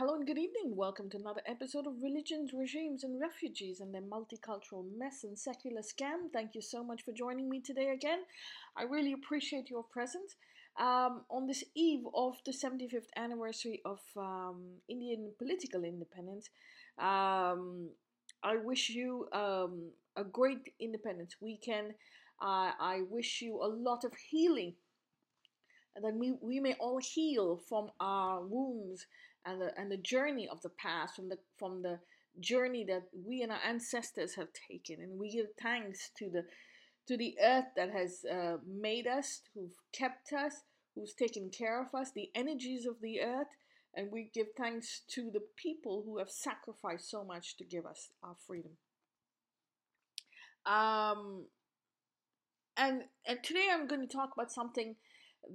Hello and good evening. Welcome to another episode of Religions, Regimes, and Refugees and their multicultural mess and secular scam. Thank you so much for joining me today again. I really appreciate your presence. Um, on this eve of the 75th anniversary of um, Indian political independence, um, I wish you um, a great Independence weekend. Uh, I wish you a lot of healing and that we, we may all heal from our wounds and the, and the journey of the past, from the from the journey that we and our ancestors have taken, and we give thanks to the to the earth that has uh, made us, who've kept us, who's taken care of us, the energies of the earth, and we give thanks to the people who have sacrificed so much to give us our freedom. Um, and and today I'm going to talk about something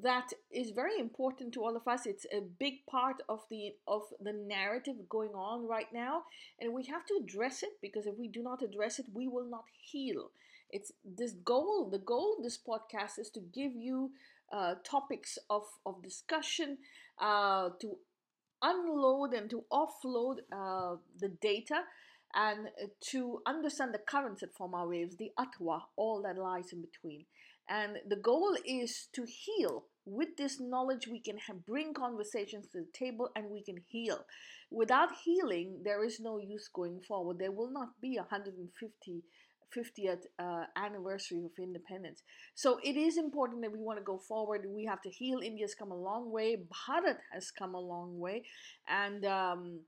that is very important to all of us. It's a big part of the of the narrative going on right now and we have to address it because if we do not address it we will not heal. It's this goal the goal of this podcast is to give you uh, topics of of discussion uh, to unload and to offload uh, the data and to understand the currents that form our waves the atwa all that lies in between and the goal is to heal. With this knowledge, we can have, bring conversations to the table and we can heal. Without healing, there is no use going forward. There will not be a 150 50th uh, anniversary of independence. So it is important that we want to go forward. We have to heal. India's come a long way. Bharat has come a long way. And um,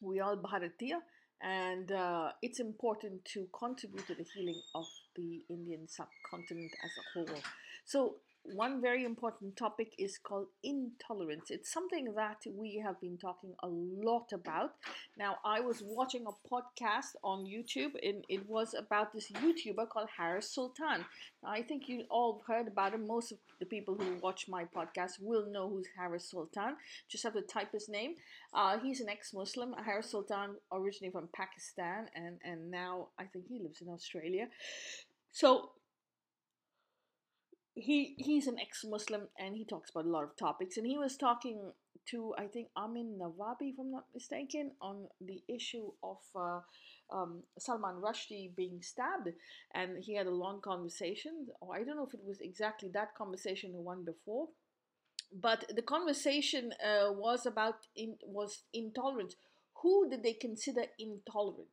we all Bharatiya and uh, it's important to contribute to the healing of the Indian subcontinent as a whole. So, one very important topic is called intolerance. It's something that we have been talking a lot about. Now, I was watching a podcast on YouTube, and it was about this YouTuber called Harris Sultan. Now, I think you all heard about him. Most of the people who watch my podcast will know who's Harris Sultan. Just have to type his name. Uh, he's an ex-Muslim. Harris Sultan, originally from Pakistan, and and now I think he lives in Australia. So he he's an ex-Muslim and he talks about a lot of topics. And he was talking to I think Amin Nawabi, if I'm not mistaken, on the issue of uh, um, Salman Rushdie being stabbed, and he had a long conversation. Or I don't know if it was exactly that conversation, the one before, but the conversation uh, was about in, was intolerance. Who did they consider intolerant?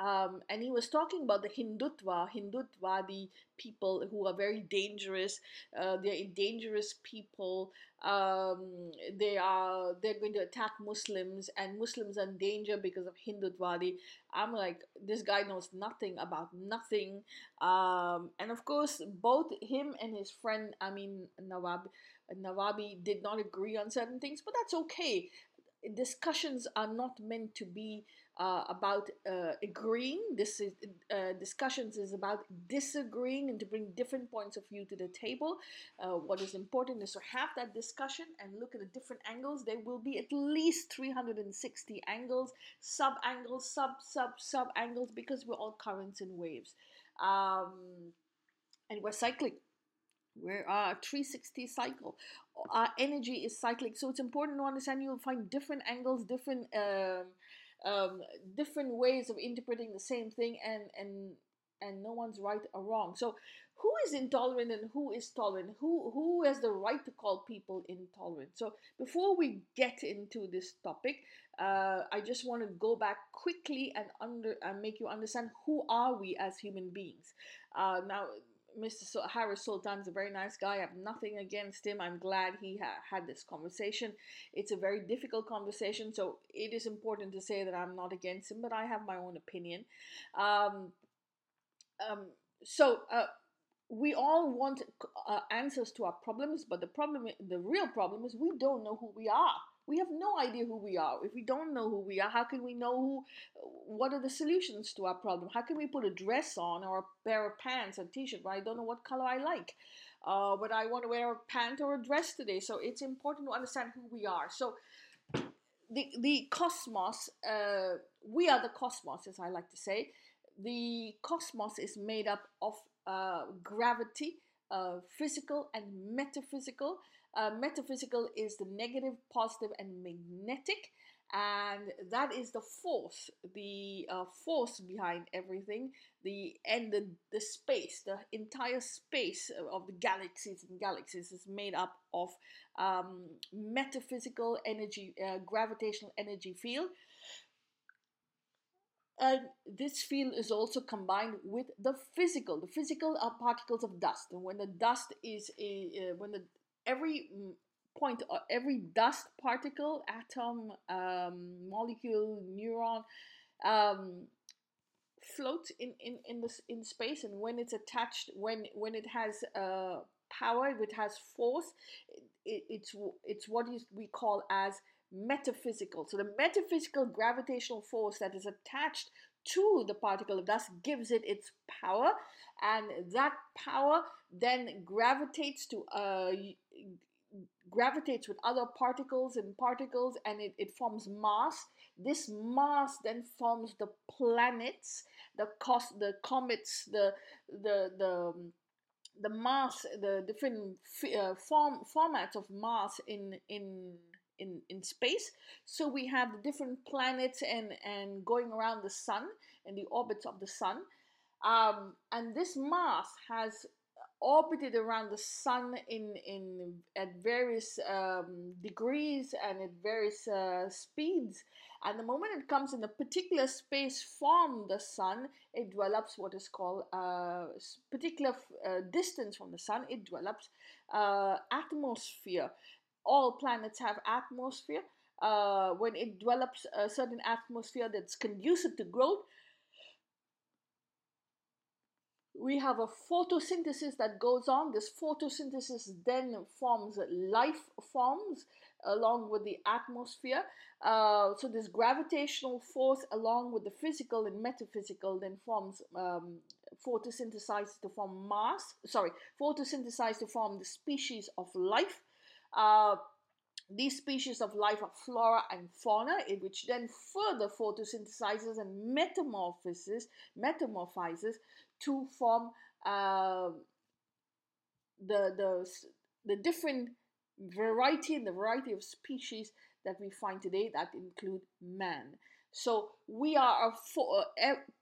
Um, and he was talking about the Hindutva, Hindutvadi people who are very dangerous. Uh, they're dangerous people. Um, they are they're going to attack Muslims, and Muslims are in danger because of Hindutvadi. I'm like, this guy knows nothing about nothing. Um, and of course, both him and his friend, I mean Nawab, Nawabi, did not agree on certain things, but that's okay. Discussions are not meant to be uh, about uh, agreeing. This is uh, discussions is about disagreeing and to bring different points of view to the table. Uh, what is important is to have that discussion and look at the different angles. There will be at least 360 angles, sub angles, sub sub sub angles because we're all currents and waves, um, and we're cycling. We're a 360 cycle. Our energy is cyclic, so it's important to understand. You'll find different angles, different. Um, um, different ways of interpreting the same thing and and and no one's right or wrong. So who is intolerant and who is tolerant? Who who has the right to call people intolerant? So before we get into this topic uh, i just want to go back quickly and under and make you understand who are we as human beings. Uh, now Mr. Harris Sultan's a very nice guy. I have nothing against him. I'm glad he ha- had this conversation. It's a very difficult conversation, so it is important to say that I'm not against him, but I have my own opinion. Um, um, so, uh, we all want uh, answers to our problems, but the problem, the real problem, is we don't know who we are. We have no idea who we are. If we don't know who we are, how can we know who? What are the solutions to our problem? How can we put a dress on or a pair of pants, or a t-shirt? But I don't know what color I like. Uh, but I want to wear a pant or a dress today. So it's important to understand who we are. So the the cosmos, uh, we are the cosmos, as I like to say. The cosmos is made up of uh, gravity, uh, physical and metaphysical. Uh, metaphysical is the negative, positive, and magnetic, and that is the force the uh, force behind everything the and the, the space the entire space of the galaxies and galaxies is made up of um, metaphysical energy uh, gravitational energy field. And this field is also combined with the physical. The physical are particles of dust and when the dust is a, uh, when the every point uh, every dust particle atom um, molecule neuron um, floats in, in, in this in space. And when it's attached when when it has uh, power it has force it, it's it's what is, we call as metaphysical. So the metaphysical gravitational force that is attached to the particle of dust gives it its power. And that power then gravitates to uh, gravitates with other particles and particles and it, it forms mass this mass then forms the planets the the comets the the the the mass the different uh, form formats of mass in in in in space. So we have the different planets and and going around the sun and the orbits of the sun. Um, and this mass has orbited around the sun in in at various um, degrees and at various uh, speeds. And the moment it comes in a particular space from the sun it develops what is called a uh, particular uh, distance from the sun. It develops uh, atmosphere. All planets have atmosphere. Uh, when it develops a certain atmosphere that's conducive to growth we have a photosynthesis that goes on. This photosynthesis then forms life forms along with the atmosphere. Uh, so this gravitational force, along with the physical and metaphysical, then forms um, photosynthesize to form mass. Sorry, photosynthesize to form the species of life. Uh, these species of life are flora and fauna, which then further photosynthesizes and metamorphoses, metamorphizes to form uh, the the the different variety and the variety of species that we find today that include man. So we are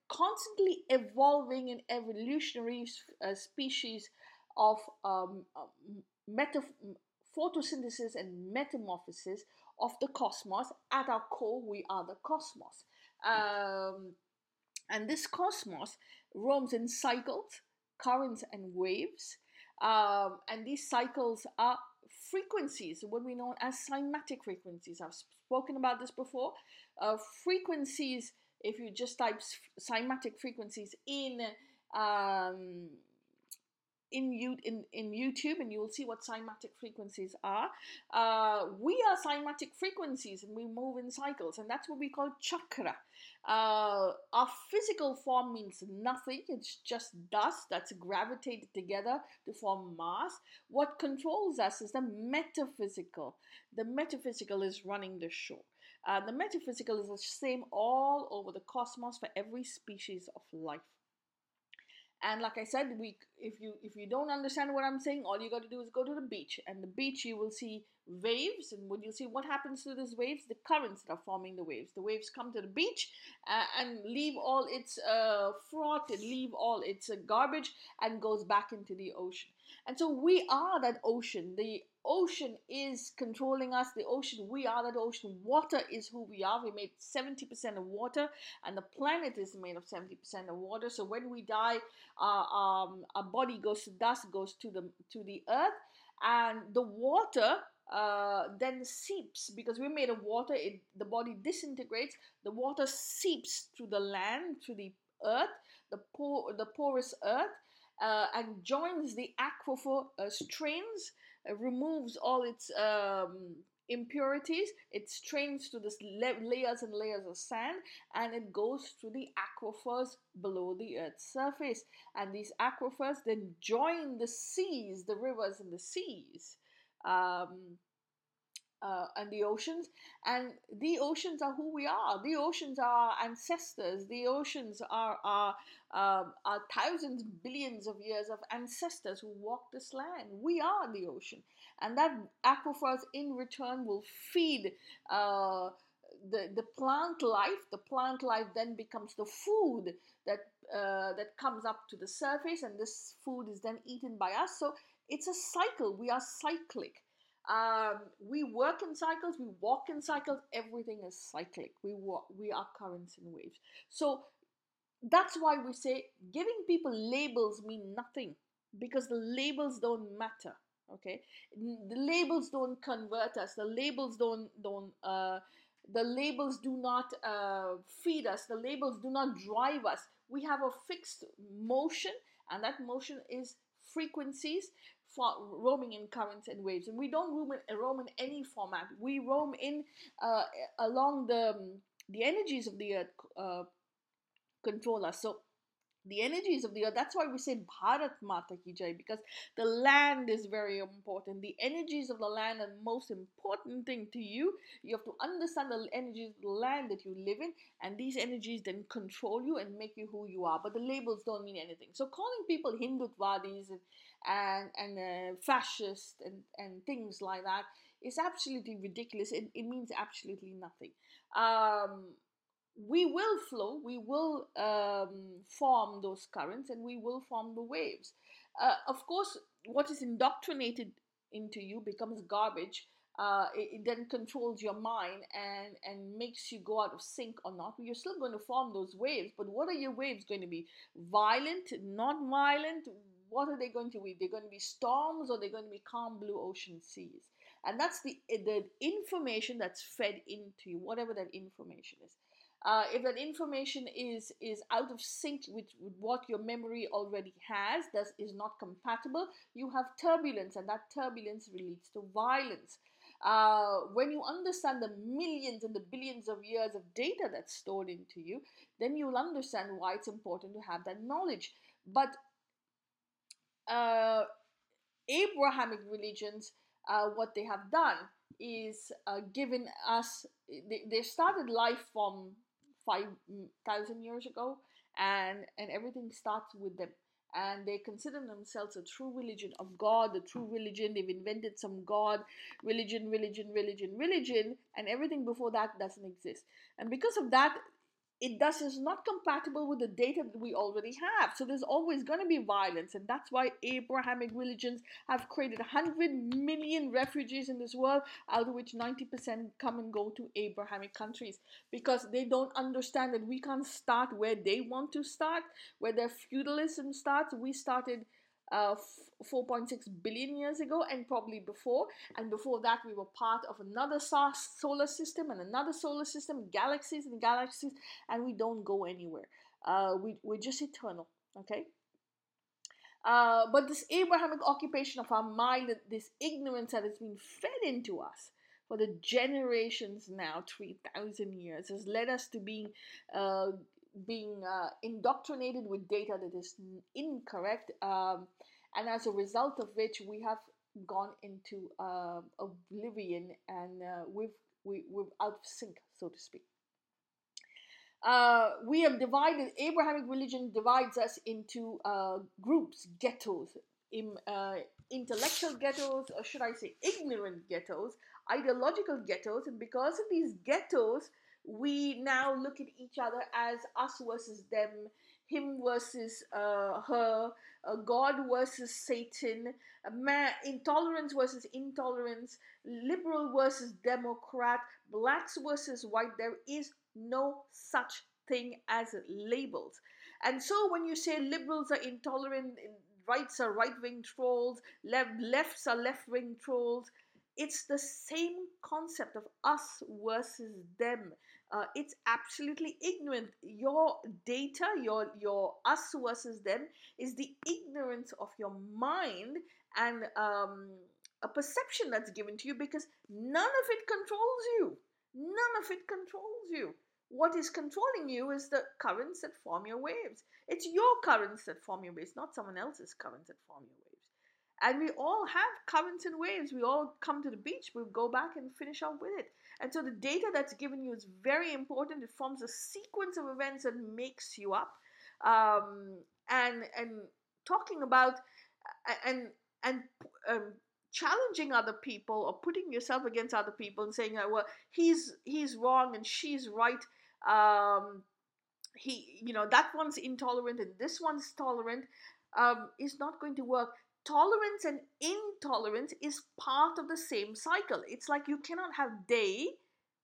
constantly evolving and evolutionary uh, species of um, um photosynthesis and metamorphosis of the cosmos. At our core, we are the cosmos. Um, and this cosmos roams in cycles, currents, and waves. Um, and these cycles are frequencies, what we know as cymatic frequencies. I've spoken about this before. Uh, frequencies, if you just type cymatic frequencies in um, in, you, in, in YouTube and you will see what cymatic frequencies are. Uh, we are cymatic frequencies and we move in cycles, and that's what we call chakra. Uh, our physical form means nothing, it's just dust that's gravitated together to form mass. What controls us is the metaphysical. The metaphysical is running the show. Uh, the metaphysical is the same all over the cosmos for every species of life and like i said we if you if you don't understand what i'm saying all you got to do is go to the beach. And the beach you will see waves. And when you see what happens to those waves the currents that are forming the waves. The waves come to the beach uh, and leave all its uh, froth and leave all its uh, garbage and goes back into the ocean and so we are that ocean. The ocean is controlling us. The ocean we are that ocean. Water is who we are. We made 70% of water and the planet is made of 70% of water. So when we die uh, um, our body goes to dust goes to the to the earth and the water uh, then seeps. Because we're made of water it the body disintegrates. The water seeps through the land through the earth the por- the porous earth uh, and joins the aquifer uh, strains uh, removes all its um, impurities. It strains to the layers and layers of sand and it goes to the aquifers below the earth's surface. And these aquifers then join the seas the rivers and the seas. Um, uh, and the oceans and the oceans are who we are the oceans are our ancestors the oceans are our, um, are thousands billions of years of ancestors who walked this land we are the ocean and that aquifers in return will feed uh, the, the plant life, the plant life then becomes the food that uh, that comes up to the surface, and this food is then eaten by us. So it's a cycle. We are cyclic. Um, we work in cycles. We walk in cycles. Everything is cyclic. We walk, we are currents and waves. So that's why we say giving people labels mean nothing because the labels don't matter okay the labels don't convert us the labels don't don't uh, the labels do not uh, feed us the labels do not drive us we have a fixed motion and that motion is frequencies roaming in currents and waves. And we don't roam in, roam in any format. We roam in uh, along the the energies of the earth uh, control us so the energies of the earth. That's why we say Bharat Mata Ki Jai because the land is very important. The energies of the land are the most important thing to you. You have to understand the energies of the land that you live in, and these energies then control you and make you who you are. But the labels don't mean anything. So calling people Hindutvadis and and, and uh, fascist and, and things like that is absolutely ridiculous. It, it means absolutely nothing. Um, we will flow, we will um, form those currents, and we will form the waves. Uh, of course, what is indoctrinated into you becomes garbage. Uh, it, it, then controls your mind and and makes you go out of sync or not. You're still going to form those waves, but what are your waves going to be? Violent, not violent? What are they going to be? They're going to be storms or they're going to be calm blue ocean seas. And that's the the information that's fed into you, whatever that information is. Uh, if that information is is out of sync with, with, what your memory already has, that is not compatible, you have turbulence, and that turbulence leads to violence. Uh, when you understand the millions and the billions of years of data that's stored into you, then you'll understand why it's important to have that knowledge. But uh, Abrahamic religions, uh, what they have done is uh, given us, they, they started life from 5,000 mm, years ago, and, and everything starts with them. And they consider themselves a true religion of God, the true religion. They've invented some God, religion, religion, religion, religion, and everything before that doesn't exist. And because of that, it thus is not compatible with the data that we already have. So there's always going to be violence, and that's why Abrahamic religions have created 100 million refugees in this world, out of which 90% come and go to Abrahamic countries because they don't understand that we can't start where they want to start, where their feudalism starts. We started uh, 4.6 billion years ago and probably before. And before that we were part of another solar system and another solar system galaxies and galaxies and we don't go anywhere. Uh, we, we're just eternal okay? Uh, but this abrahamic occupation of our mind this ignorance that has been fed into us for the generations now 3000 years has led us to being uh, being uh, indoctrinated with data that is incorrect, um, and as a result of which we have gone into uh, oblivion and uh, we've we, we're out of sync, so to speak. Uh, we have divided Abrahamic religion divides us into uh, groups, ghettos, in, uh, intellectual ghettos, or should I say, ignorant ghettos, ideological ghettos, and because of these ghettos, we now look at each other as us versus them, him versus uh, her, uh, God versus Satan, man, intolerance versus intolerance, liberal versus Democrat, blacks versus white. There is no such thing as labels. And so when you say liberals are intolerant, rights are right wing trolls, left, lefts are left wing trolls, it's the same concept of us versus them. Uh, it's absolutely ignorant. Your data, your your us versus them, is the ignorance of your mind and um, a perception that's given to you because none of it controls you. None of it controls you. What is controlling you is the currents that form your waves. It's your currents that form your waves, not someone else's currents that form your waves. And we all have currents and waves. We all come to the beach, we go back and finish up with it. And so the data that's given you is very important. It forms a sequence of events that makes you up. Um, and and talking about and and um, challenging other people or putting yourself against other people and saying, well, he's he's wrong and she's right. Um, he, you know, that one's intolerant and this one's tolerant um, is not going to work. Tolerance and intolerance is part of the same cycle. It's like you cannot have day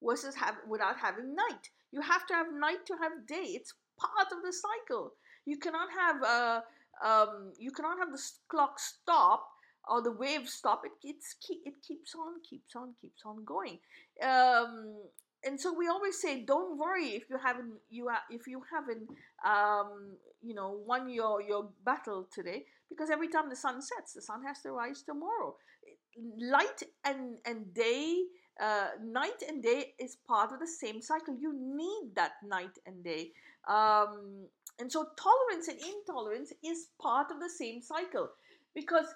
versus have without having night. You have to have night to have day. It's part of the cycle. You cannot have uh, um, you cannot have the clock stop or the wave stop. It it's it keeps on, keeps on, keeps on going. Um, and so we always say, don't worry if you haven't you are, if you haven't um, you know won your your battle today because every time the sun sets, the sun has to rise tomorrow. Light and and day, uh, night and day is part of the same cycle. You need that night and day, um, and so tolerance and intolerance is part of the same cycle because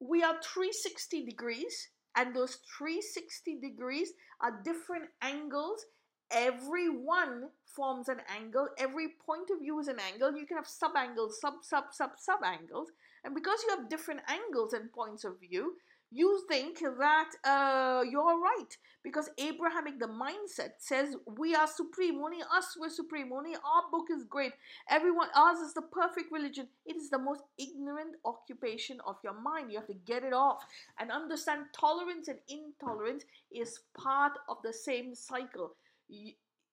we are 360 degrees and those 360 degrees are different angles every one forms an angle every point of view is an angle. You can have sub angles sub sub sub sub angles and because you have different angles and points of view you think that uh, you're right because Abrahamic, the mindset says we are supreme. Only us we're supreme. Only our book is great. Everyone, ours is the perfect religion. It is the most ignorant occupation of your mind. You have to get it off and understand tolerance and intolerance is part of the same cycle.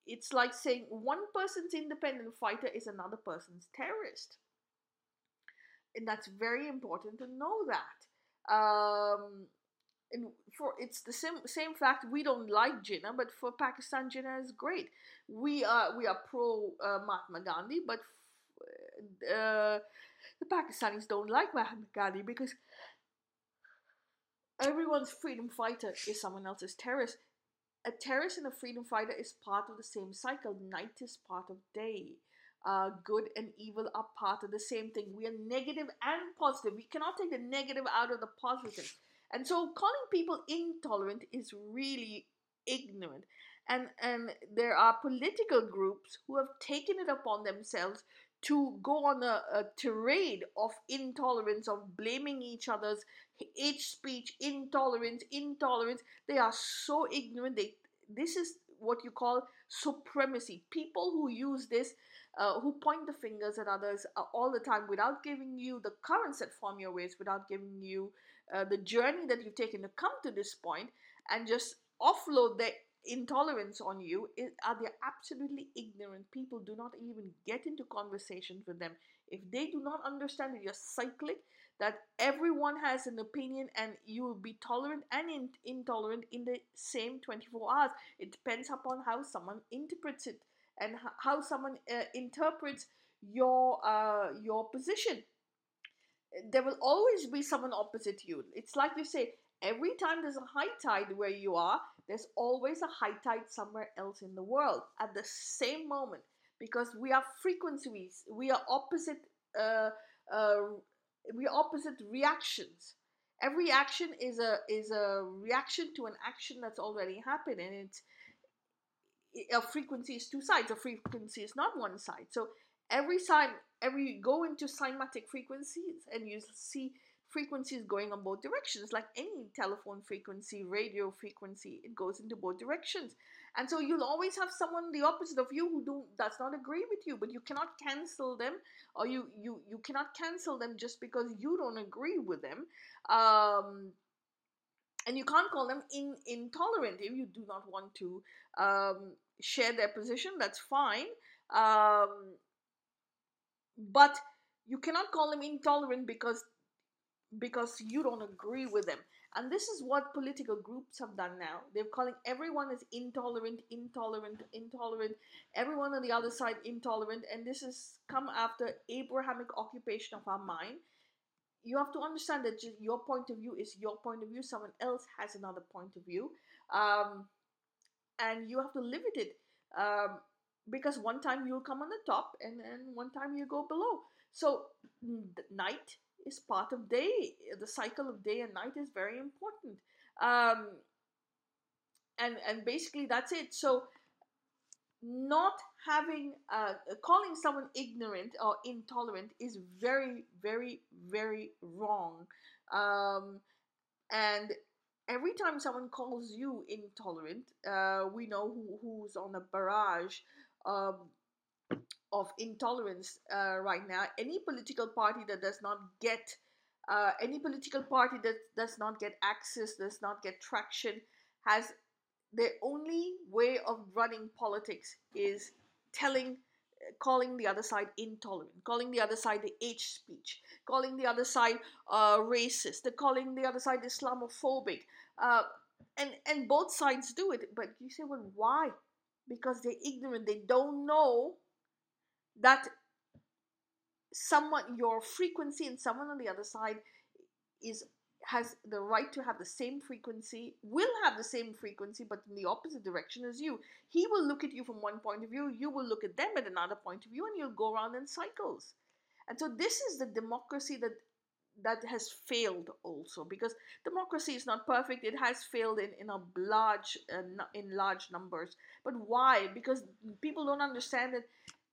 It's like saying one person's independent fighter is another person's terrorist. And that's very important to know that um, and for it's the same same fact we don't like Jinnah, but for Pakistan Jinnah is great. We are we are pro uh, Mahatma Gandhi, but uh, the Pakistanis don't like Mahatma Gandhi because everyone's freedom fighter is someone else's terrorist. A terrorist and a freedom fighter is part of the same cycle. Night is part of day uh, good and evil are part of the same thing. We are negative and positive. We cannot take the negative out of the positive. And so calling people intolerant is really ignorant. And, and there are political groups who have taken it upon themselves to go on a, a tirade of intolerance, of blaming each other's hate speech, intolerance, intolerance. They are so ignorant. They, this is what you call supremacy. People who use this uh, who point the fingers at others uh, all the time without giving you the currents that form your ways, without giving you uh, the journey that you've taken to come to this point, and just offload their intolerance on you, is, are they absolutely ignorant people? Do not even get into conversations with them. If they do not understand that you're cyclic, that everyone has an opinion and you will be tolerant and in- intolerant in the same 24 hours. It depends upon how someone interprets it and how someone uh, interprets your uh, your position. There will always be someone opposite you. It's like you say, every time there's a high tide where you are, there's always a high tide somewhere else in the world at the same moment because we are frequencies. We are opposite. Uh, uh, we opposite reactions. Every action is a is a reaction to an action that's already happened, and it's a frequency is two sides. A frequency is not one side. So every time, every go into cymatic frequencies, and you see frequencies going on both directions. Like any telephone frequency, radio frequency, it goes into both directions. And so you'll always have someone the opposite of you who do does not agree with you, but you cannot cancel them, or you you you cannot cancel them just because you don't agree with them. Um, and you can't call them in, intolerant if you do not want to um, share their position, that's fine. Um, but you cannot call them intolerant because because you don't agree with them. And this is what political groups have done now. They're calling everyone as intolerant, intolerant, intolerant, everyone on the other side intolerant, and this has come after Abrahamic occupation of our mind. You have to understand that your point of view is your point of view. Someone else has another point of view, um, and you have to live with it um, because one time you'll come on the top and then one time you go below. So night is part of day. The cycle of day and night is very important. Um, and and basically that's it. So not having uh, calling someone ignorant or intolerant is very very very wrong. Um, and every time someone calls you intolerant, uh, we know who, who's on a barrage um, of intolerance uh, right now. Any political party that does not get uh, any political party that does not get access, does not get traction, has the only way of running politics is telling calling the other side intolerant, calling the other side the hate speech, calling the other side uh, racist, they're calling the other side Islamophobic, uh, and and both sides do it. But you say, well, why? Because they're ignorant. They don't know that someone your frequency and someone on the other side is has the right to have the same frequency, will have the same frequency, but in the opposite direction as you. He will look at you from one point of view, you will look at them at another point of view, and you'll go around in cycles. And so this is the democracy that that has failed also because democracy is not perfect. It has failed in, in a large uh, in large numbers. But why? Because people don't understand that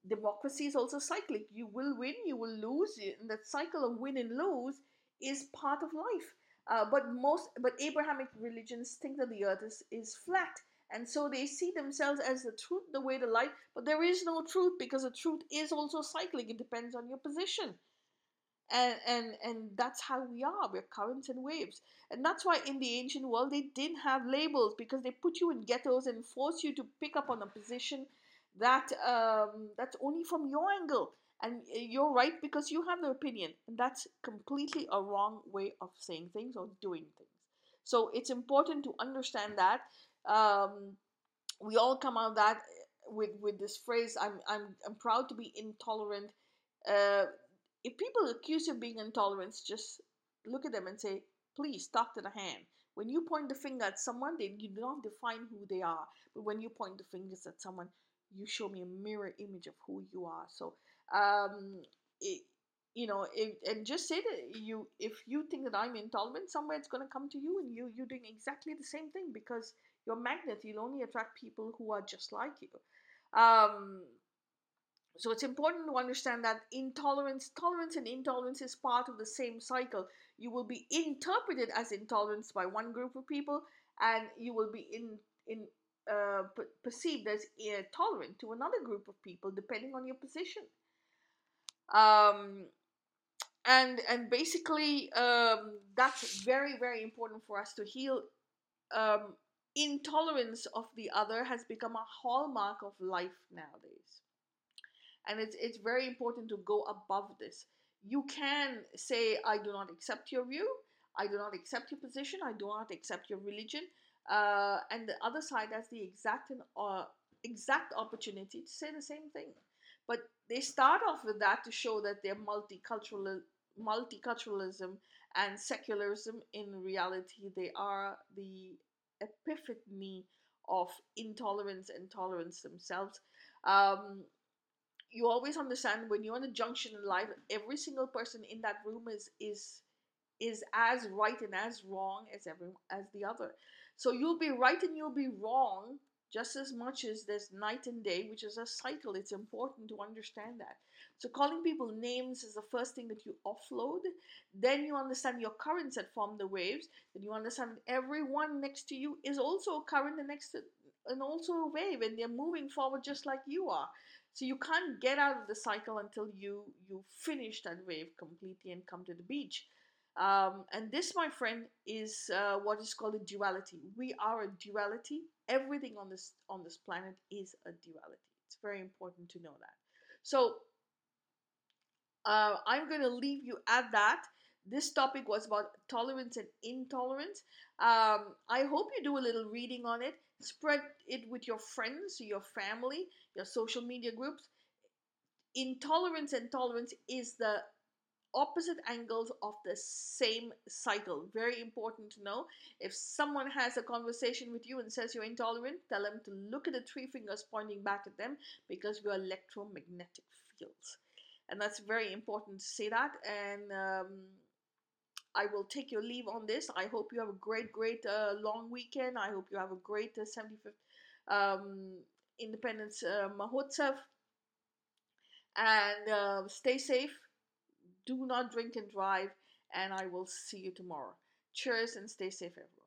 democracy is also cyclic. You will win you will lose. And that cycle of win and lose is part of life uh, but most, but Abrahamic religions think that the earth is, is flat, and so they see themselves as the truth, the way, the light. But there is no truth because the truth is also cyclic. It depends on your position, and and and that's how we are. We're currents and waves, and that's why in the ancient world they didn't have labels because they put you in ghettos and force you to pick up on a position that um, that's only from your angle and you're right because you have the opinion and that's completely a wrong way of saying things or doing things. So it's important to understand that um, we all come out that with with this phrase i'm i'm, I'm proud to be intolerant. Uh, if people accuse you of being intolerant just look at them and say please talk to the hand. When you point the finger at someone then you do not define who they are. But when you point the fingers at someone you show me a mirror image of who you are. So um, it, you know, if, and just say that you, if you think that I'm intolerant, somewhere it's going to come to you, and you you're doing exactly the same thing because you're magnet. You'll only attract people who are just like you. Um, so it's important to understand that intolerance, tolerance, and intolerance is part of the same cycle. You will be interpreted as intolerance by one group of people, and you will be in in uh, perceived as uh, tolerant to another group of people, depending on your position um, and and basically um, that's very very important for us to heal. Um, intolerance of the other has become a hallmark of life nowadays. And it's it's very important to go above this. You can say i do not accept your view. I do not accept your position. I do not accept your religion. Uh, and the other side has the exact uh, exact opportunity to say the same thing but they start off with that to show that they're multicultural multiculturalism and secularism. In reality they are the epiphany of intolerance and tolerance themselves. Um, you always understand when you're on a junction in life every single person in that room is is is as right and as wrong as every as the other. So you'll be right and you'll be wrong just as much as there's night and day, which is a cycle. It's important to understand that. So, calling people names is the first thing that you offload. Then you understand your currents that form the waves. Then you understand everyone next to you is also a current and next to, and also a wave, and they're moving forward just like you are. So you can't get out of the cycle until you you finish that wave completely and come to the beach. Um, and this, my friend, is uh, what is called a duality. We are a duality. Everything on this on this planet is a duality. It's very important to know that. So uh, I'm going to leave you at that. This topic was about tolerance and intolerance. Um, I hope you do a little reading on it. Spread it with your friends, your family, your social media groups. Intolerance and tolerance is the opposite angles of the same cycle. Very important to know. If someone has a conversation with you and says you're intolerant, tell them to look at the three fingers pointing back at them because we're electromagnetic fields. And that's very important to say that. And um, I will take your leave on this. I hope you have a great, great uh, long weekend. I hope you have a great uh, 75th um, Independence uh, Mahotsav. And uh, stay safe do not drink and drive, and I will see you tomorrow. Cheers and stay safe, everyone.